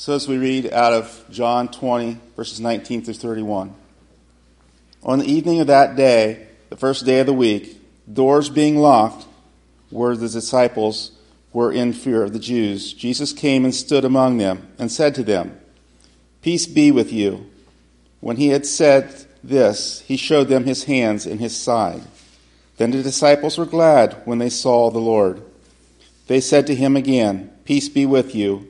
So, as we read out of John 20, verses 19 through 31. On the evening of that day, the first day of the week, doors being locked, where the disciples were in fear of the Jews, Jesus came and stood among them and said to them, Peace be with you. When he had said this, he showed them his hands and his side. Then the disciples were glad when they saw the Lord. They said to him again, Peace be with you.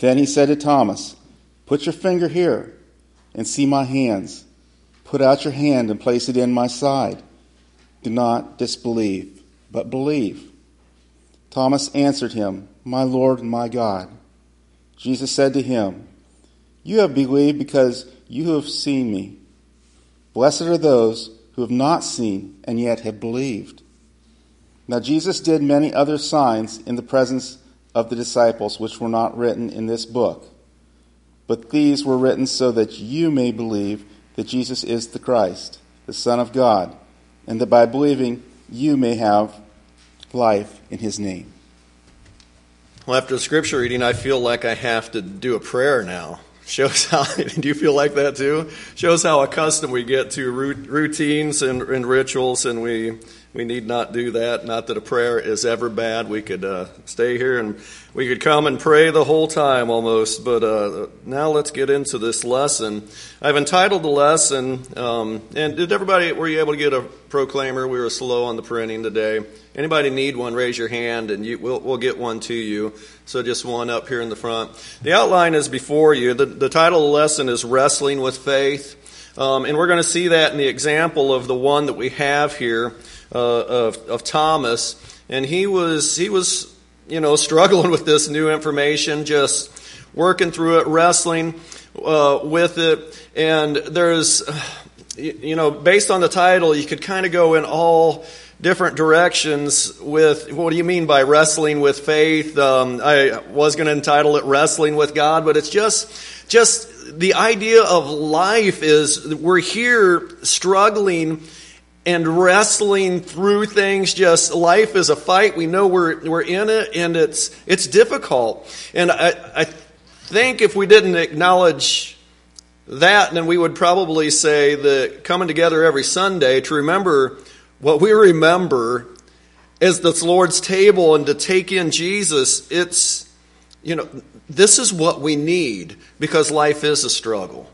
Then he said to Thomas, Put your finger here and see my hands. Put out your hand and place it in my side. Do not disbelieve, but believe. Thomas answered him, My Lord and my God. Jesus said to him, You have believed because you have seen me. Blessed are those who have not seen and yet have believed. Now Jesus did many other signs in the presence of the disciples, which were not written in this book. But these were written so that you may believe that Jesus is the Christ, the Son of God, and that by believing you may have life in his name. Well, after the scripture reading, I feel like I have to do a prayer now. Shows how, do you feel like that too? Shows how accustomed we get to routines and, and rituals, and we we need not do that. Not that a prayer is ever bad. We could uh, stay here and we could come and pray the whole time almost. But uh, now let's get into this lesson. I've entitled the lesson, um, and did everybody, were you able to get a proclaimer? We were slow on the printing today. Anybody need one, raise your hand and you, we'll, we'll get one to you. So just one up here in the front. The outline is before you. The, the title of the lesson is Wrestling with Faith. Um, and we're going to see that in the example of the one that we have here uh, of, of Thomas, and he was he was you know struggling with this new information, just working through it, wrestling uh, with it, and there's you know based on the title, you could kind of go in all different directions with what do you mean by wrestling with faith? Um, i was going to entitle it wrestling with god but it's just just the idea of life is we're here struggling and wrestling through things. Just life is a fight. We know we're we're in it and it's it's difficult. And i i think if we didn't acknowledge that then we would probably say that coming together every sunday to remember what we remember is this lord's table and to take in jesus it's you know this is what we need because life is a struggle.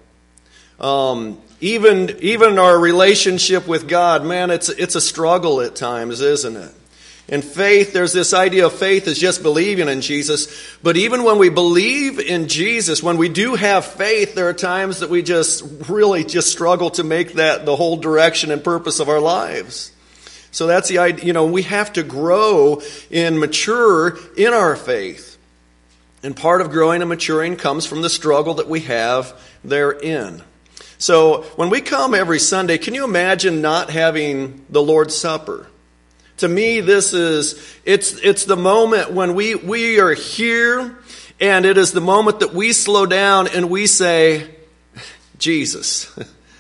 Um, even even our relationship with God, man, it's it's a struggle at times, isn't it? In faith, there's this idea of faith is just believing in Jesus. But even when we believe in Jesus, when we do have faith, there are times that we just really just struggle to make that the whole direction and purpose of our lives. So that's the idea, you know, we have to grow and mature in our faith. And part of growing and maturing comes from the struggle that we have therein. So when we come every Sunday, can you imagine not having the Lord's Supper? To me, this is, it's, it's the moment when we, we are here and it is the moment that we slow down and we say, Jesus.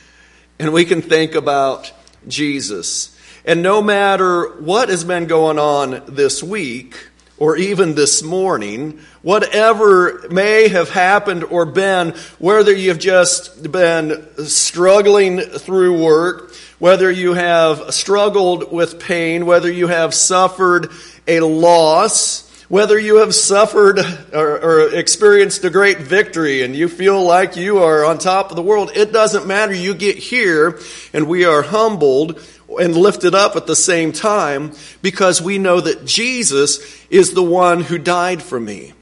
and we can think about Jesus. And no matter what has been going on this week, or even this morning, whatever may have happened or been, whether you've just been struggling through work, whether you have struggled with pain, whether you have suffered a loss, Whether you have suffered or, or, experienced a great victory and you feel like you are on top of the world, it doesn't matter. You get here and we are humbled and lifted up at the same time because we know that Jesus is the one who died for me.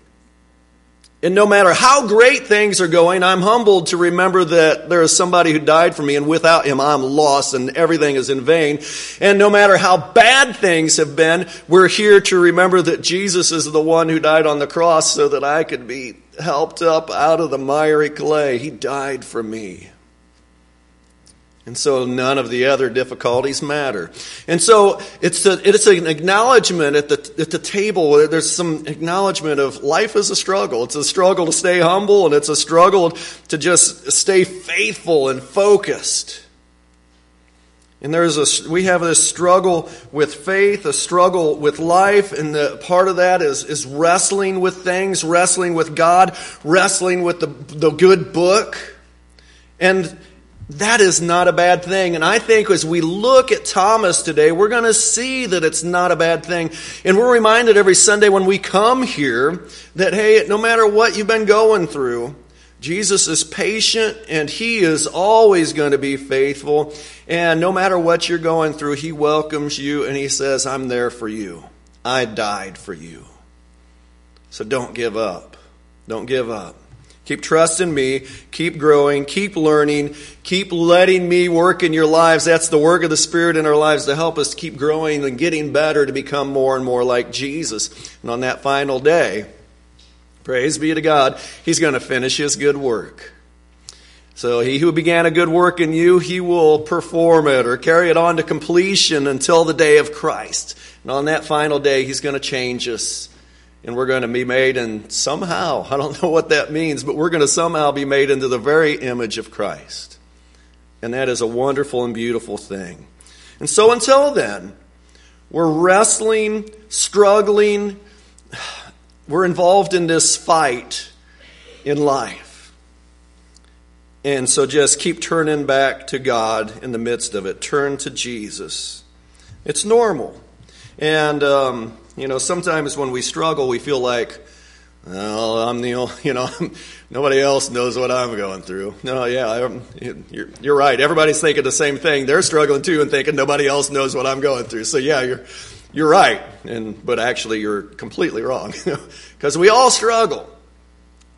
And no matter how great things are going, I'm humbled to remember that there is somebody who died for me, and without him, I'm lost and everything is in vain. And no matter how bad things have been, we're here to remember that Jesus is the one who died on the cross so that I could be helped up out of the miry clay. He died for me. And so none of the other difficulties matter. And so it's, a, it's an acknowledgement at the, at the table. There's some acknowledgement of life is a struggle. It's a struggle to stay humble and it's a struggle to just stay faithful and focused. And there's a, we have this struggle with faith, a struggle with life, and the part of that is, is wrestling with things, wrestling with God, wrestling with the, the good book. And that is not a bad thing. And I think as we look at Thomas today, we're going to see that it's not a bad thing. And we're reminded every Sunday when we come here that, hey, no matter what you've been going through, Jesus is patient and he is always going to be faithful. And no matter what you're going through, he welcomes you and he says, I'm there for you. I died for you. So don't give up. Don't give up. Keep trusting me. Keep growing. Keep learning. Keep letting me work in your lives. That's the work of the Spirit in our lives to help us keep growing and getting better to become more and more like Jesus. And on that final day, praise be to God, He's going to finish His good work. So he who began a good work in you, he will perform it or carry it on to completion until the day of Christ. And on that final day, He's going to change us and we're going to be made and somehow, I don't know what that means, but we're going to somehow be made into the very image of Christ. And that is a wonderful and beautiful thing. And so until then, we're wrestling, struggling, we're involved in this fight in life. And so just keep turning back to God in the midst of it. Turn to Jesus. It's normal. And, um, you know, sometimes when we struggle, we feel like, well, I'm the only, you know, nobody else knows what I'm going through. No, yeah, you're, you're right. Everybody's thinking the same thing. They're struggling too and thinking nobody else knows what I'm going through. So yeah, you're, you're right. And, but actually you're completely wrong. Because we all struggle.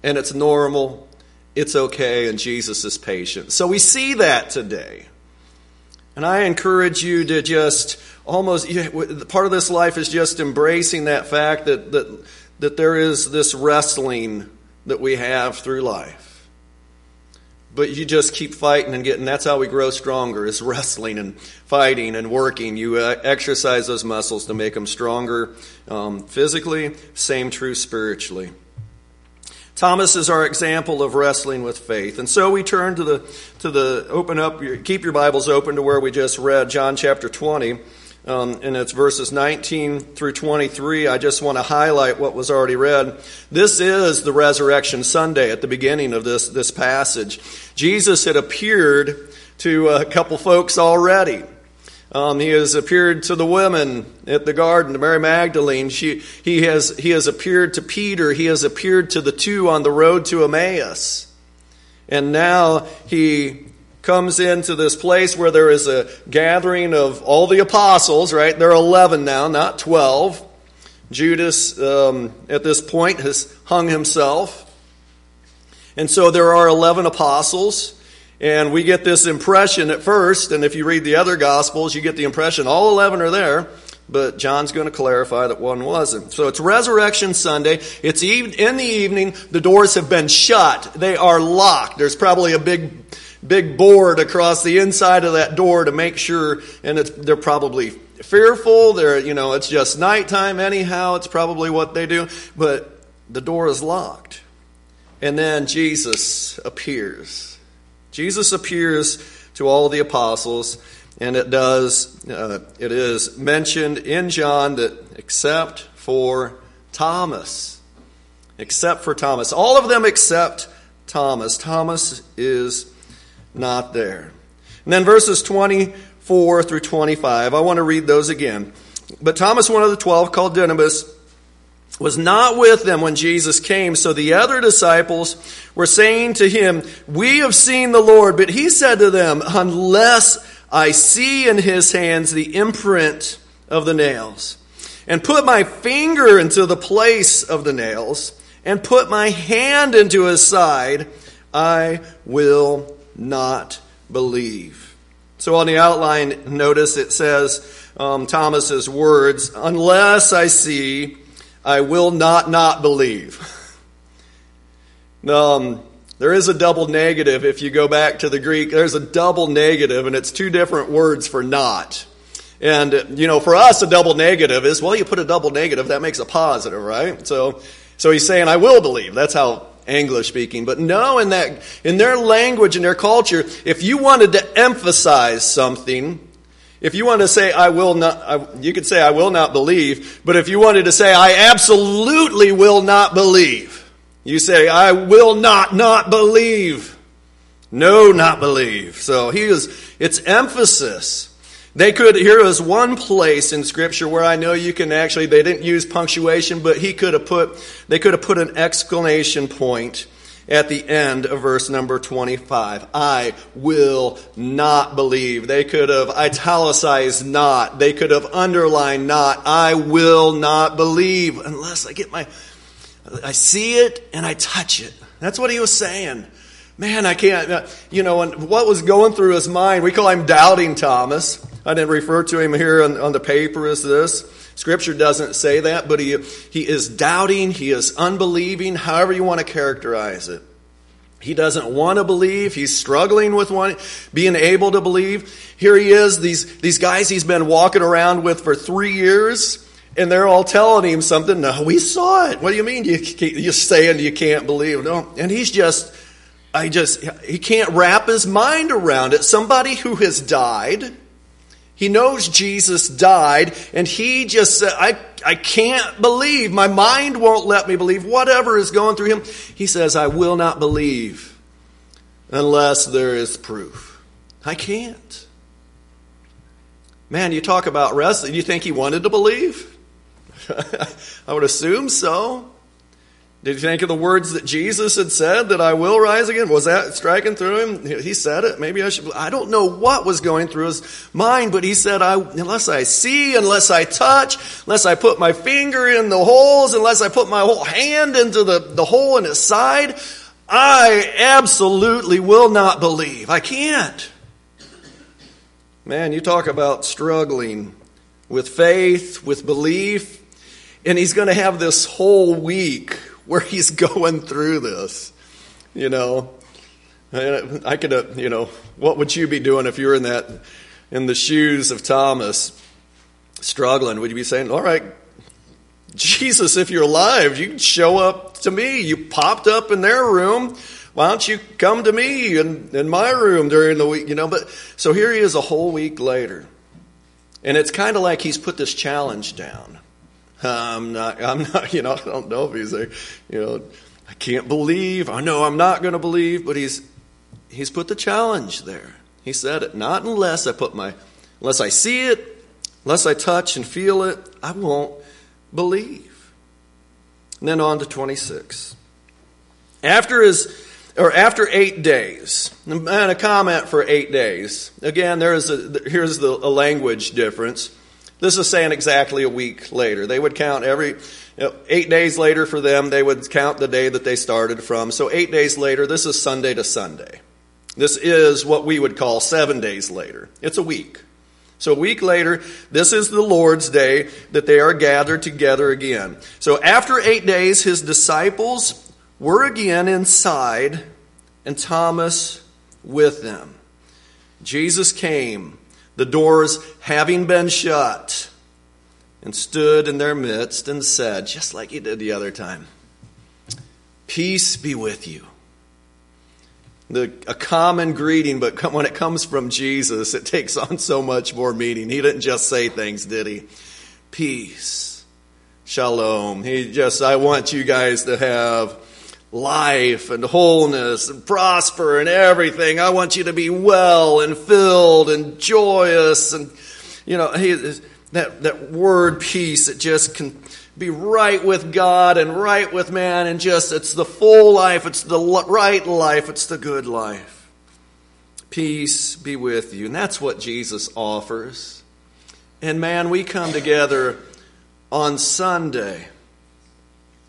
And it's normal. It's okay. And Jesus is patient. So we see that today. And I encourage you to just almost part of this life is just embracing that fact that, that, that there is this wrestling that we have through life. But you just keep fighting and getting, that's how we grow stronger, is wrestling and fighting and working. You uh, exercise those muscles to make them stronger um, physically, same true spiritually. Thomas is our example of wrestling with faith. And so we turn to the, to the, open up, keep your Bibles open to where we just read, John chapter 20 um, and it's verses 19 through 23. I just want to highlight what was already read. This is the resurrection Sunday at the beginning of this, this passage. Jesus had appeared to a couple folks already. Um, he has appeared to the women at the garden, to Mary Magdalene. She, he, has, he has appeared to Peter. He has appeared to the two on the road to Emmaus. And now he comes into this place where there is a gathering of all the apostles, right? There are 11 now, not 12. Judas, um, at this point, has hung himself. And so there are 11 apostles. And we get this impression at first, and if you read the other Gospels, you get the impression all 11 are there, but John's going to clarify that one wasn't. So it's Resurrection Sunday. It's in the evening. The doors have been shut. They are locked. There's probably a big big board across the inside of that door to make sure, and they're probably fearful. They're, you know, it's just nighttime anyhow. It's probably what they do. But the door is locked. And then Jesus appears. Jesus appears to all the apostles, and it does, uh, it is mentioned in John that except for Thomas, except for Thomas, all of them except Thomas. Thomas is not there. And then verses 24 through 25, I want to read those again. But Thomas, one of the twelve, called Didymus, was not with them when Jesus came. So the other disciples were saying to him, We have seen the Lord. But he said to them, Unless I see in his hands the imprint of the nails, and put my finger into the place of the nails, and put my hand into his side, I will not believe. So on the outline, notice it says um, Thomas's words, Unless I see, I will not not believe. um, there is a double negative if you go back to the Greek. There's a double negative, and it's two different words for not. And, you know, for us, a double negative is, well, you put a double negative, that makes a positive, right? So, so he's saying, I will believe. That's how English speaking. But no, in that, in their language and their culture, if you wanted to emphasize something, if you want to say, I will not, I, you could say, I will not believe, but if you wanted to say, I absolutely will not believe, you say, I will not not believe. No, not believe. So he is, it's emphasis. They could, here is one place in scripture where I know you can actually, they didn't use punctuation, but he could have put, they could have put an exclamation point at the end of verse number 25. I will not believe. They could have italicized not. They could have underlined not. I will not believe unless I get my, I see it and I touch it. That's what he was saying. Man, I can't, you know, and what was going through his mind, we call him doubting Thomas. I didn't refer to him here on, on the paper as this. Scripture doesn't say that, but he, he is doubting, he is unbelieving, however you want to characterize it. He doesn't want to believe. He's struggling with one, being able to believe. Here he is, these, these guys he's been walking around with for three years, and they're all telling him something. No, we saw it. What do you mean you, you're saying you can't believe? No. And he's just, I just, he can't wrap his mind around it. Somebody who has died, he knows Jesus died, and he just said, I, I can't believe. My mind won't let me believe. Whatever is going through him, he says, I will not believe unless there is proof. I can't. Man, you talk about wrestling. You think he wanted to believe? I would assume so. Did you think of the words that Jesus had said that I will rise again? Was that striking through him? He said it. Maybe I should. I don't know what was going through his mind, but he said, I, unless I see, unless I touch, unless I put my finger in the holes, unless I put my whole hand into the, the hole in his side, I absolutely will not believe. I can't. Man, you talk about struggling with faith, with belief, and he's going to have this whole week where he's going through this. You know, I could, have, you know, what would you be doing if you were in that, in the shoes of Thomas, struggling? Would you be saying, "All right, Jesus, if you're alive, you can show up to me. You popped up in their room. Why don't you come to me in, in my room during the week? You know, but so here he is a whole week later. And it's kind of like he's put this challenge down. I'm not, I'm not, you know, I don't know if he's a, you know, I can't believe. I know I'm not going to believe, but he's, he's put the challenge there. He said it, not unless I put my, unless I see it, unless I touch and feel it, I won't believe. And then on to 26. After his, or after eight days, and a comment for eight days. Again, there is a, here's the, a language difference. This is saying exactly a week later. They would count every, you know, eight days later for them, they would count the day that they started from. So eight days later, this is Sunday to Sunday. This is what we would call seven days later. It's a week. So a week later, this is the Lord's day that they are gathered together again. So after eight days, his disciples were again inside and Thomas with them. Jesus came the doors having been shut, and stood in their midst and said, just like he did the other time, Peace be with you. The, a common greeting, but when it comes from Jesus, it takes on so much more meaning. He didn't just say things, did he? Peace, shalom. He just, I want you guys to have life and wholeness and prosper and everything. I want you to be well and filled and joyous. And, you know, he, that, that word peace, it just can be right with God and right with man, and just it's the full life, it's the right life, it's the good life. Peace be with you. And that's what Jesus offers. And man, we come together on Sunday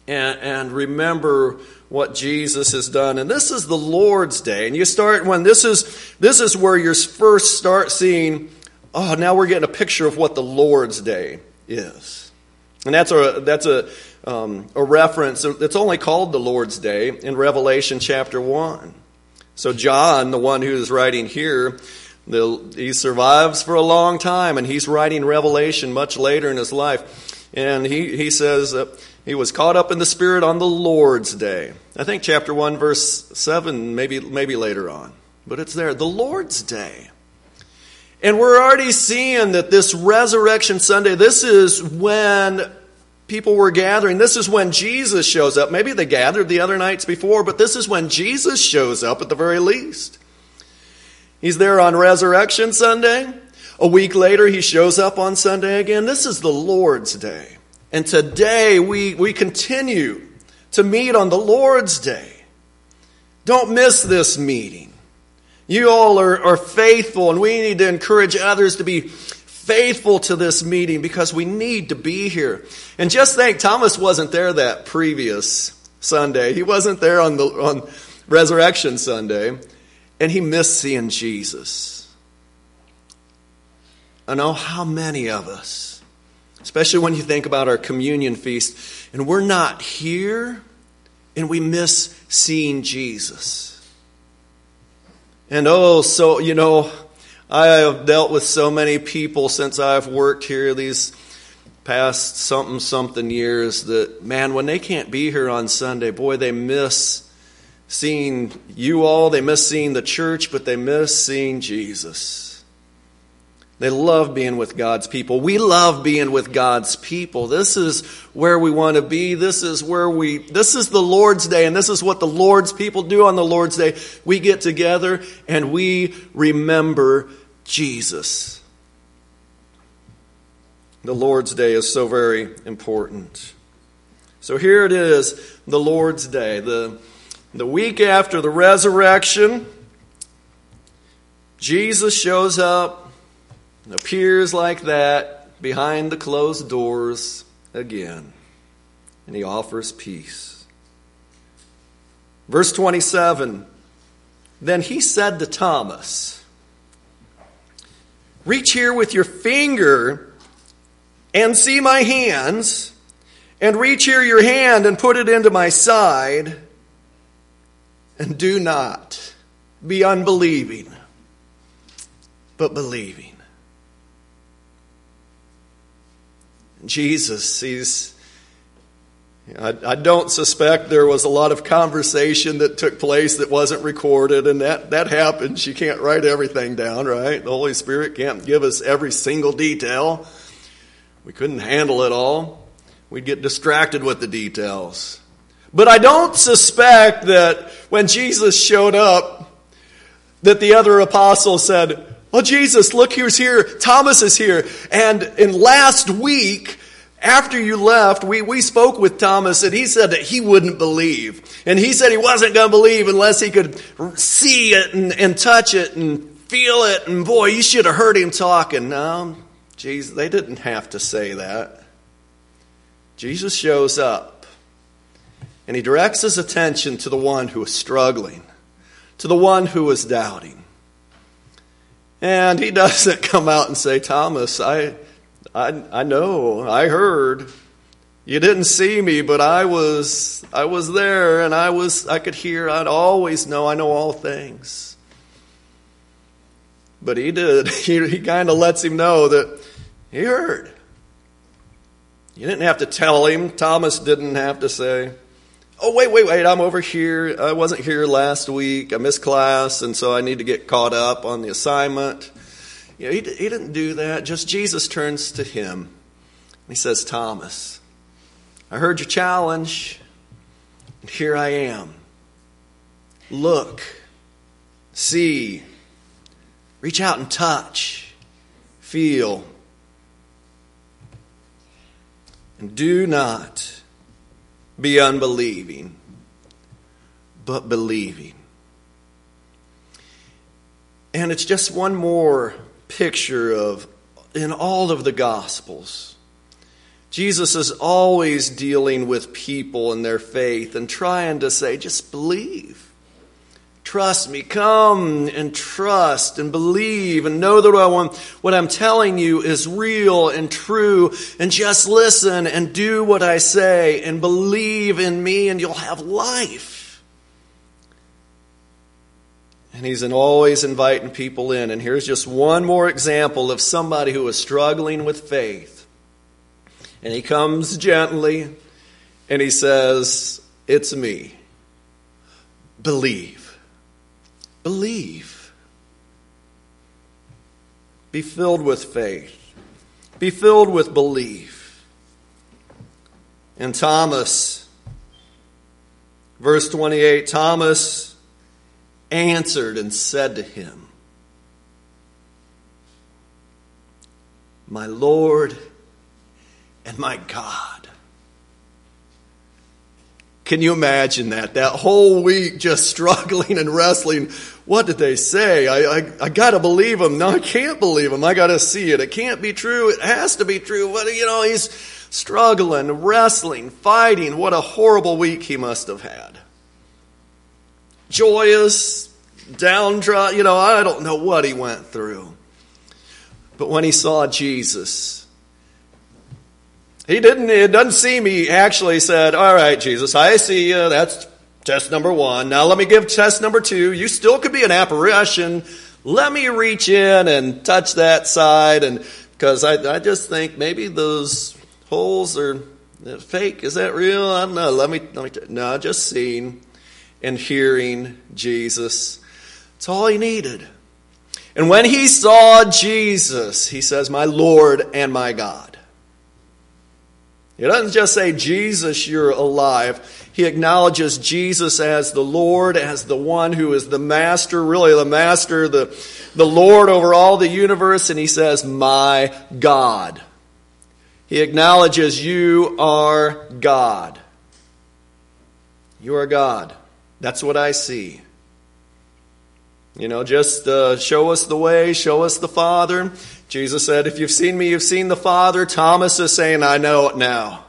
and, and remember what Jesus has done. And this is the Lord's Day. And you start when this is this is where you first start seeing, oh, now we're getting a picture of what the Lord's Day is. And that's a that's a um, a reference. It's only called the Lord's Day in Revelation chapter one. So John, the one who is writing here, the, he survives for a long time, and he's writing Revelation much later in his life. And he, he says, uh, he was caught up in the Spirit on the Lord's day. I think chapter 1, verse 7, maybe, maybe later on. But it's there, the Lord's day. And we're already seeing that this Resurrection Sunday, this is when people were gathering. This is when Jesus shows up. Maybe they gathered the other nights before, but this is when Jesus shows up at the very least. He's there on Resurrection Sunday. A week later, he shows up on Sunday again. This is the Lord's Day. And today we, we continue to meet on the Lord's Day. Don't miss this meeting. You all are, are faithful, and we need to encourage others to be faithful to this meeting because we need to be here. And just think, Thomas wasn't there that previous Sunday. He wasn't there on, the, on Resurrection Sunday, and he missed seeing Jesus. I know how many of us especially when you think about our communion feast. And we're not here and we miss seeing Jesus. And oh, so, you know, I have dealt with so many people since I've worked here these past something something years that, man, when they can't be here on Sunday, boy, they miss seeing you all, they miss seeing the church, but they miss seeing Jesus. They love being with God's people. We love being with God's people. This is where we want to be. This is where we, this is the Lord's Day, and this is what the Lord's people do on the Lord's Day. We get together and we remember Jesus. The Lord's Day is so very important. So here it is, the Lord's Day. The, the week after the resurrection, Jesus shows up appears like that behind the closed doors again, and he offers peace. Verse 27 Then he said to Thomas, Reach here with your finger and see my hands, and reach here your hand and put it into my side, and do not be unbelieving, but believing. Jesus, he's. I, I don't suspect there was a lot of conversation that took place that wasn't recorded, and that, that happens. You can't write everything down, right? The Holy Spirit can't give us every single detail. We couldn't handle it all. We'd get distracted with the details. But I don't suspect that when Jesus showed up, that the other apostles said, Oh, Jesus, look who's here. Thomas is here. And in last week, after you left, we, we spoke with Thomas and he said that he wouldn't believe. And he said he wasn't going to believe unless he could see it and, and touch it and feel it. And boy, you should have heard him talking. No, Jesus, they didn't have to say that. Jesus shows up and he directs his attention to the one who is struggling, to the one who is doubting. And he doesn't come out and say, Thomas, I, I, I know, I heard. You didn't see me, but I was, I was there and I was, I could hear. I'd always know. I know all things. But he did. He, he kind of lets him know that he heard. You didn't have to tell him. Thomas didn't have to say, oh, wait, wait, wait, I'm over here. I wasn't here last week. I missed class, and so I need to get caught up on the assignment. You know, he, he didn't do that. Just Jesus turns to him. He says, Thomas, I heard your challenge, and here I am. Look, see, reach out and touch, feel. And do not be unbelieving, but believing. And it's just one more picture of in all of the Gospels. Jesus is always dealing with people and their faith and trying to say, just believe. Trust me. Come and trust and believe and know that what I'm telling you is real and true. And just listen and do what I say and believe in me and you'll have life. And he's always inviting people in. And here's just one more example of somebody who is struggling with faith. And he comes gently and he says, It's me. Believe. Believe. Be filled with faith. Be filled with belief. And Thomas, verse 28, Thomas answered and said to him, My Lord and my God. Can you imagine that? That whole week just struggling and wrestling. What did they say? I, I, I gotta believe them. No, I can't believe them. I gotta see it. It can't be true. It has to be true. But, you know, he's struggling, wrestling, fighting. What a horrible week he must have had. Joyous, downtrodden. You know, I don't know what he went through. But when he saw Jesus, he didn't, it doesn't seem he actually said, All right, Jesus, I see you. That's test number one. Now let me give test number two. You still could be an apparition. Let me reach in and touch that side. And because I, I just think maybe those holes are fake. Is that real? I don't know. Let me, let me, no, just seeing and hearing Jesus. It's all he needed. And when he saw Jesus, he says, My Lord and my God. He doesn't just say, Jesus, you're alive. He acknowledges Jesus as the Lord, as the one who is the master, really the master, the, the Lord over all the universe, and he says, My God. He acknowledges you are God. You are God. That's what I see. You know, just uh, show us the way, show us the Father. Jesus said, If you've seen me, you've seen the Father. Thomas is saying, I know it now.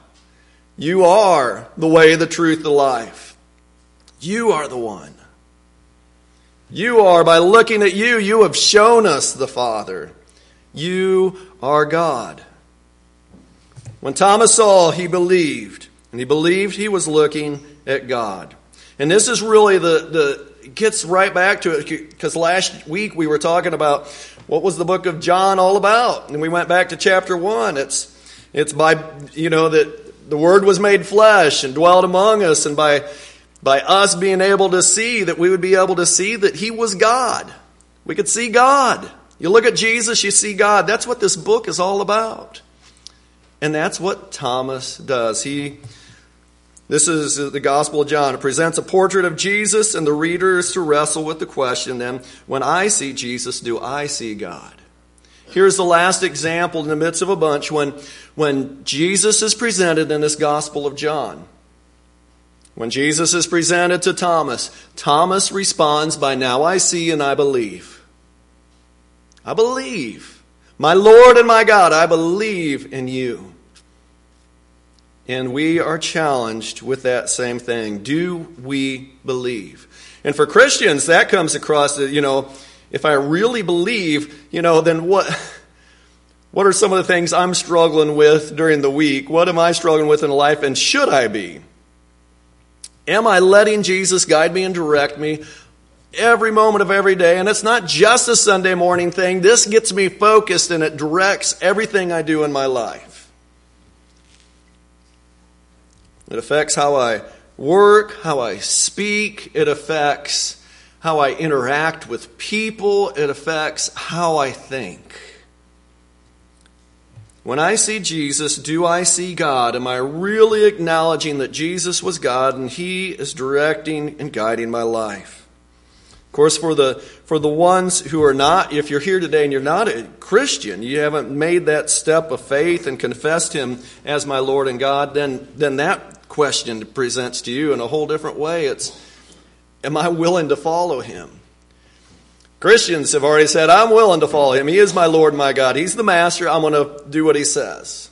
You are the way, the truth, the life. You are the one. You are, by looking at you, you have shown us the Father. You are God. When Thomas saw, he believed. And he believed he was looking at God. And this is really the, the gets right back to it because last week we were talking about what was the book of John all about? And we went back to chapter 1. It's, it's by, you know, that the Word was made flesh and dwelt among us, and by, by us being able to see, that we would be able to see that He was God. We could see God. You look at Jesus, you see God. That's what this book is all about. And that's what Thomas does. He this is the Gospel of John. It presents a portrait of Jesus, and the reader is to wrestle with the question then, when I see Jesus, do I see God? Here's the last example in the midst of a bunch when, when Jesus is presented in this Gospel of John. When Jesus is presented to Thomas, Thomas responds by, Now I see and I believe. I believe. My Lord and my God, I believe in you. And we are challenged with that same thing. Do we believe? And for Christians, that comes across, you know, if I really believe, you know, then what, what are some of the things I'm struggling with during the week? What am I struggling with in life? And should I be? Am I letting Jesus guide me and direct me every moment of every day? And it's not just a Sunday morning thing. This gets me focused and it directs everything I do in my life. It affects how I work, how I speak. It affects how I interact with people. It affects how I think. When I see Jesus, do I see God? Am I really acknowledging that Jesus was God and He is directing and guiding my life? Of course, for the, for the ones who are not, if you're here today and you're not a Christian, you haven't made that step of faith and confessed Him as my Lord and God, then, then that question presents to you in a whole different way. It's, am I willing to follow Him? Christians have already said, I'm willing to follow Him. He is my Lord my God. He's the Master. I'm going to do what He says.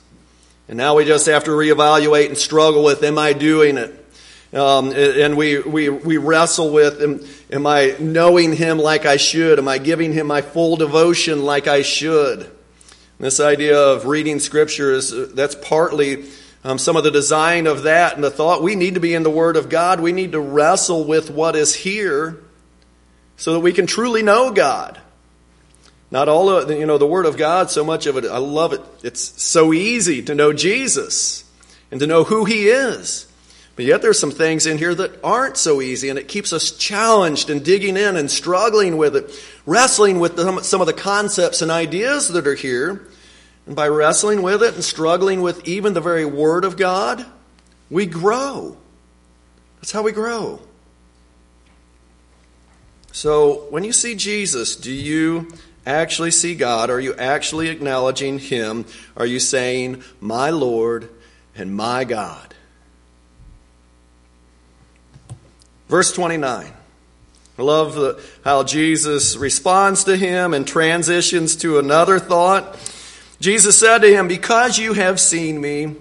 And now we just have to reevaluate and struggle with, am I doing it? Um, and we, we, we wrestle with am, am I knowing Him like I should? Am I giving Him my full devotion like I should? This idea of reading Scripture is that's partly um, some of the design of that and the thought we need to be in the Word of God. We need to wrestle with what is here so that we can truly know God. Not all of you know the Word of God. So much of it, I love it. It's so easy to know Jesus and to know who He is. But yet there's some things in here that aren't so easy, and it keeps us challenged and digging in and struggling with it, wrestling with some of the concepts and ideas that are here. And by wrestling with it and struggling with even the very Word of God, we grow. That's how we grow. So when you see Jesus, do you actually see God? Are you actually acknowledging Him? Are you saying, My Lord and my God? Verse 29. I love the, how Jesus responds to him and transitions to another thought. Jesus said to him, Because you have seen me,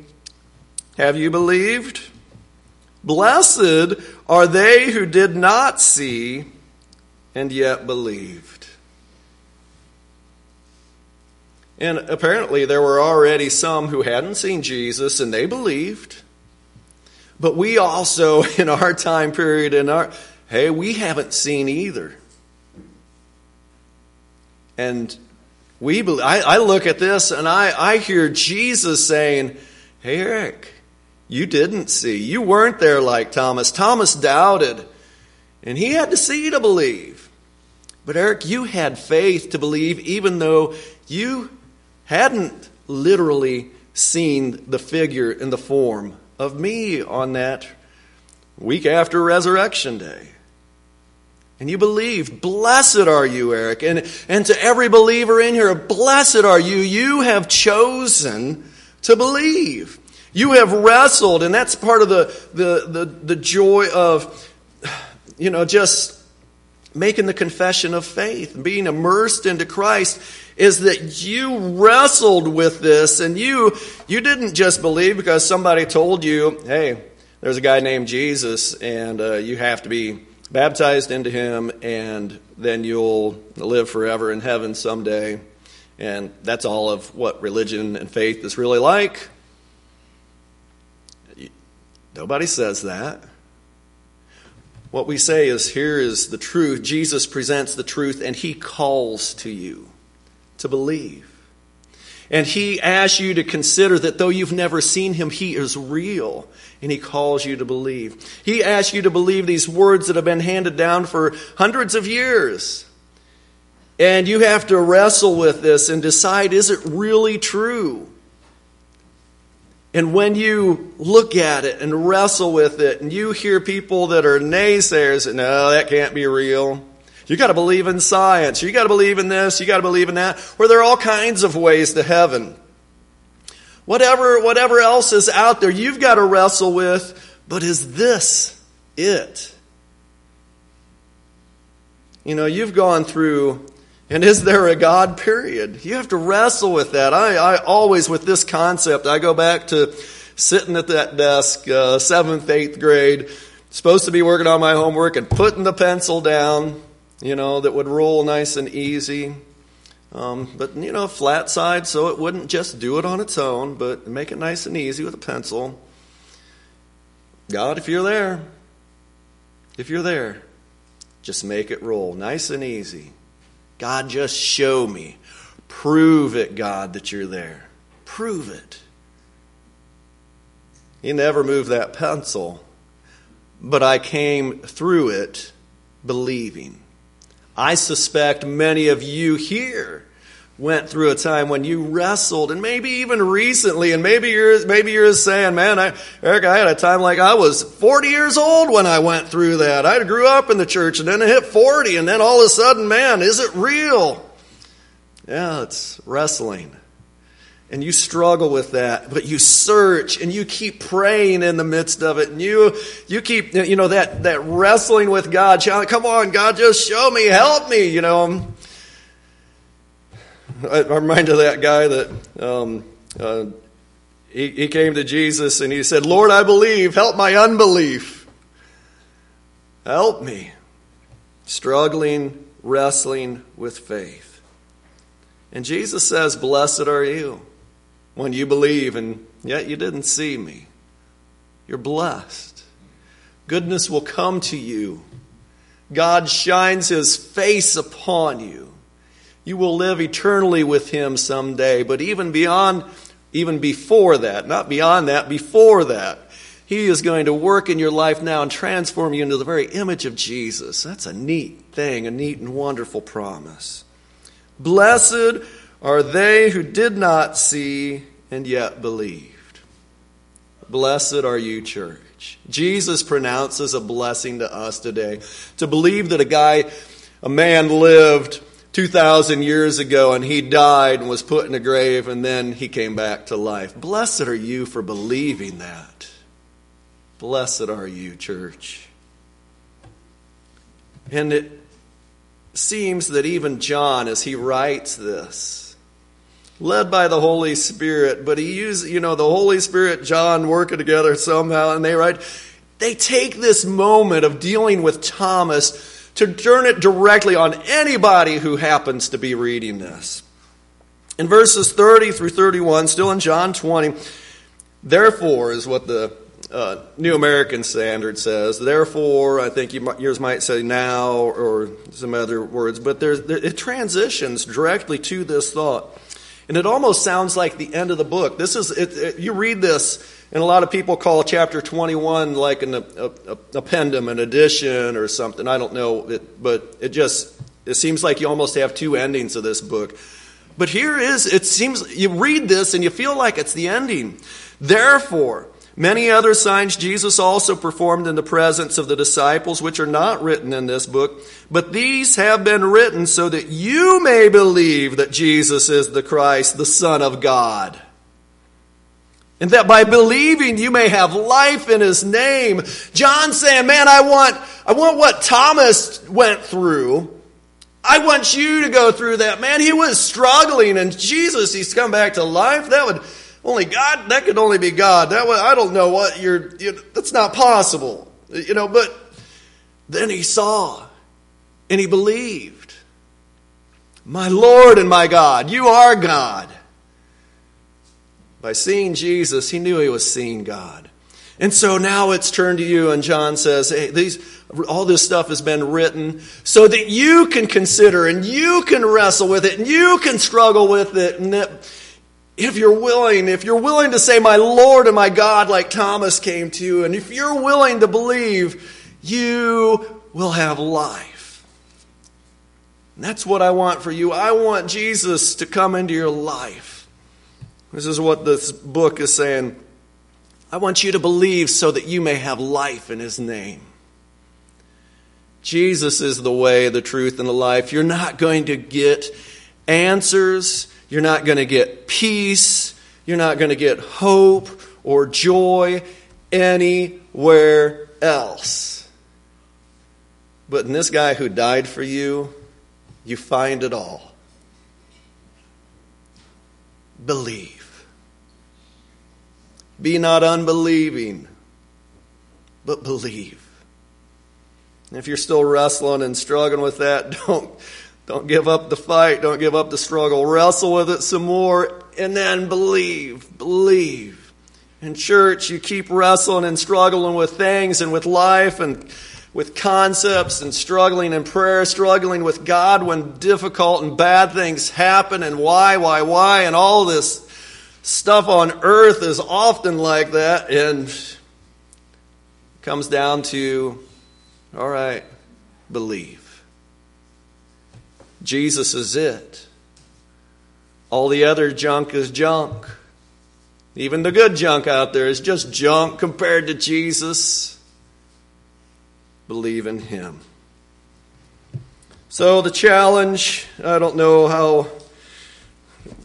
have you believed? Blessed are they who did not see and yet believed. And apparently, there were already some who hadn't seen Jesus and they believed. But we also, in our time period, in our hey, we haven't seen either. And we, I, I look at this and I, I hear Jesus saying, "Hey, Eric, you didn't see. You weren't there like Thomas. Thomas doubted, and he had to see to believe. But Eric, you had faith to believe, even though you hadn't literally seen the figure in the form of me on that week after Resurrection Day. And you believe, blessed are you, Eric. And, and to every believer in here, blessed are you. You have chosen to believe. You have wrestled, and that's part of the, the, the, the joy of, you know, just making the confession of faith, being immersed into Christ is that you wrestled with this and you you didn't just believe because somebody told you, "Hey, there's a guy named Jesus and uh, you have to be baptized into him and then you'll live forever in heaven someday." And that's all of what religion and faith is really like. Nobody says that. What we say is here is the truth. Jesus presents the truth and he calls to you to believe. And he asks you to consider that though you've never seen him, he is real. And he calls you to believe. He asks you to believe these words that have been handed down for hundreds of years. And you have to wrestle with this and decide is it really true? And when you look at it and wrestle with it, and you hear people that are naysayers, no, that can't be real. You got to believe in science. You got to believe in this. You got to believe in that. Where there are all kinds of ways to heaven. Whatever, whatever else is out there, you've got to wrestle with. But is this it? You know, you've gone through, and is there a God? Period. You have to wrestle with that. I, I always, with this concept, I go back to sitting at that desk, uh, seventh, eighth grade, supposed to be working on my homework and putting the pencil down you know, that would roll nice and easy. Um, but, you know, flat side so it wouldn't just do it on its own, but make it nice and easy with a pencil. God, if you're there, if you're there, just make it roll nice and easy. God, just show me. Prove it, God, that you're there. Prove it. He never moved that pencil, but I came through it believing. I suspect many of you here went through a time when you wrestled and maybe even recently and maybe you're maybe you're saying man I, eric i had a time like i was 40 years old when i went through that. I grew up in the church and then i hit 40 and then all of a sudden man is it real? Yeah it's wrestling and you struggle with that but you search and you keep praying in the midst of it and you you keep you know that that wrestling with god come on god just show me help me you know I'm reminded of that guy that um, uh, he, he came to Jesus and he said, Lord, I believe, help my unbelief. Help me. Struggling, wrestling with faith. And Jesus says, Blessed are you when you believe, and yet you didn't see me. You're blessed. Goodness will come to you. God shines his face upon you. You will live eternally with him someday. But even beyond, even before that, not beyond that, before that, he is going to work in your life now and transform you into the very image of Jesus. That's a neat thing, a neat and wonderful promise. Blessed are they who did not see and yet believed. Blessed are you, church. Jesus pronounces a blessing to us today. To believe that a guy, a man lived 2,000 years ago and he died and was put in a grave and then he came back to life. Blessed are you for believing that. Blessed are you, church. And it seems that even John, as he writes this, led by the Holy Spirit, but he uses, you know, the Holy Spirit, John working together somehow, and they write, they take this moment of dealing with Thomas to turn it directly on anybody who happens to be reading this. In verses 30 through 31, still in John 20, therefore is what the uh, New American Standard says. Therefore, I think you, yours might say now or some other words, but it transitions directly to this thought. And it almost sounds like the end of the book. This is, it, it, you read this and a lot of people call chapter 21 like an appendum, an addition or something. I don't know, it, but it just it seems like you almost have two endings of this book. But here is it seems you read this and you feel like it's the ending. Therefore, many other signs Jesus also performed in the presence of the disciples which are not written in this book, but these have been written so that you may believe that Jesus is the Christ, the Son of God and that by believing you may have life in his name. John saying, man, I want, I want what Thomas went through. I want you to go through that. Man, he was struggling and Jesus, he's come back to life. That would, only God, that could only be God. That would, I don't know what you're, you, that's not possible. You know, but then he saw and he believed. My Lord and my God, you are God. By seeing Jesus, he knew he was seeing God. And so now it's turned to you, and John says, Hey, these, all this stuff has been written so that you can consider and you can wrestle with it and you can struggle with it. And that if you're willing, if you're willing to say, My Lord and my God, like Thomas came to you, and if you're willing to believe, you will have life. And that's what I want for you. I want Jesus to come into your life. This is what this book is saying. I want you to believe so that you may have life in His name. Jesus is the way, the truth, and the life. You're not going to get answers. You're not going to get peace. You're not going to get hope or joy anywhere else. But in this guy who died for you, you find it all. Believe. Be not unbelieving, but believe. And if you're still wrestling and struggling with that, don't, don't give up the fight. Don't give up the struggle. Wrestle with it some more and then believe. Believe. In church, you keep wrestling and struggling with things and with life and with concepts and struggling in prayer, struggling with God when difficult and bad things happen and why, why, why, and all this stuff on earth is often like that and comes down to all right, believe. Jesus is it. All the other junk is junk. Even the good junk out there is just junk compared to Jesus. Believe in Him. So, the challenge I don't know how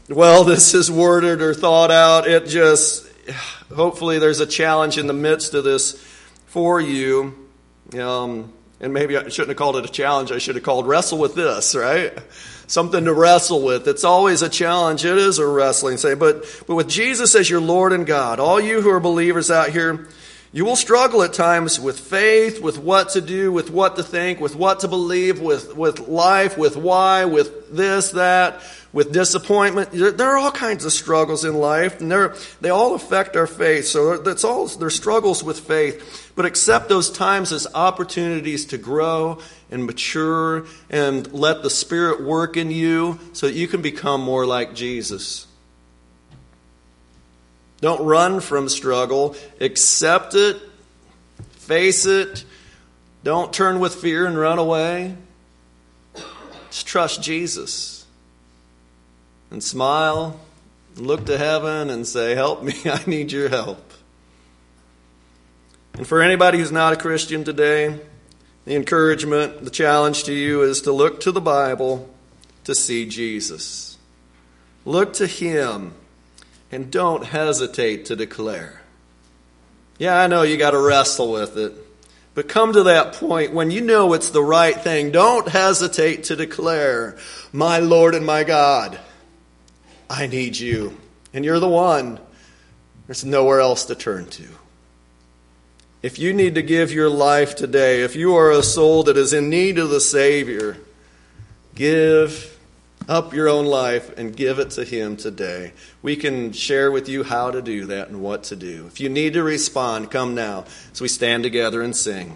well this is worded or thought out. It just, hopefully, there's a challenge in the midst of this for you. Um, and maybe I shouldn't have called it a challenge. I should have called wrestle with this, right? Something to wrestle with. It's always a challenge. It is a wrestling say. But, but with Jesus as your Lord and God, all you who are believers out here, you will struggle at times with faith, with what to do, with what to think, with what to believe, with, with life, with why, with this, that, with disappointment. There are all kinds of struggles in life, and they all affect our faith. So that's all, they're struggles with faith. But accept those times as opportunities to grow and mature and let the Spirit work in you so that you can become more like Jesus. Don't run from struggle. Accept it. Face it. Don't turn with fear and run away. Just trust Jesus and smile, and look to heaven and say, Help me, I need your help. And for anybody who's not a Christian today, the encouragement, the challenge to you is to look to the Bible to see Jesus. Look to Him and don't hesitate to declare. Yeah, I know you got to wrestle with it. But come to that point when you know it's the right thing. Don't hesitate to declare, My Lord and my God. I need you. And you're the one. There's nowhere else to turn to. If you need to give your life today, if you are a soul that is in need of the Savior, give up your own life and give it to Him today. We can share with you how to do that and what to do. If you need to respond, come now as we stand together and sing.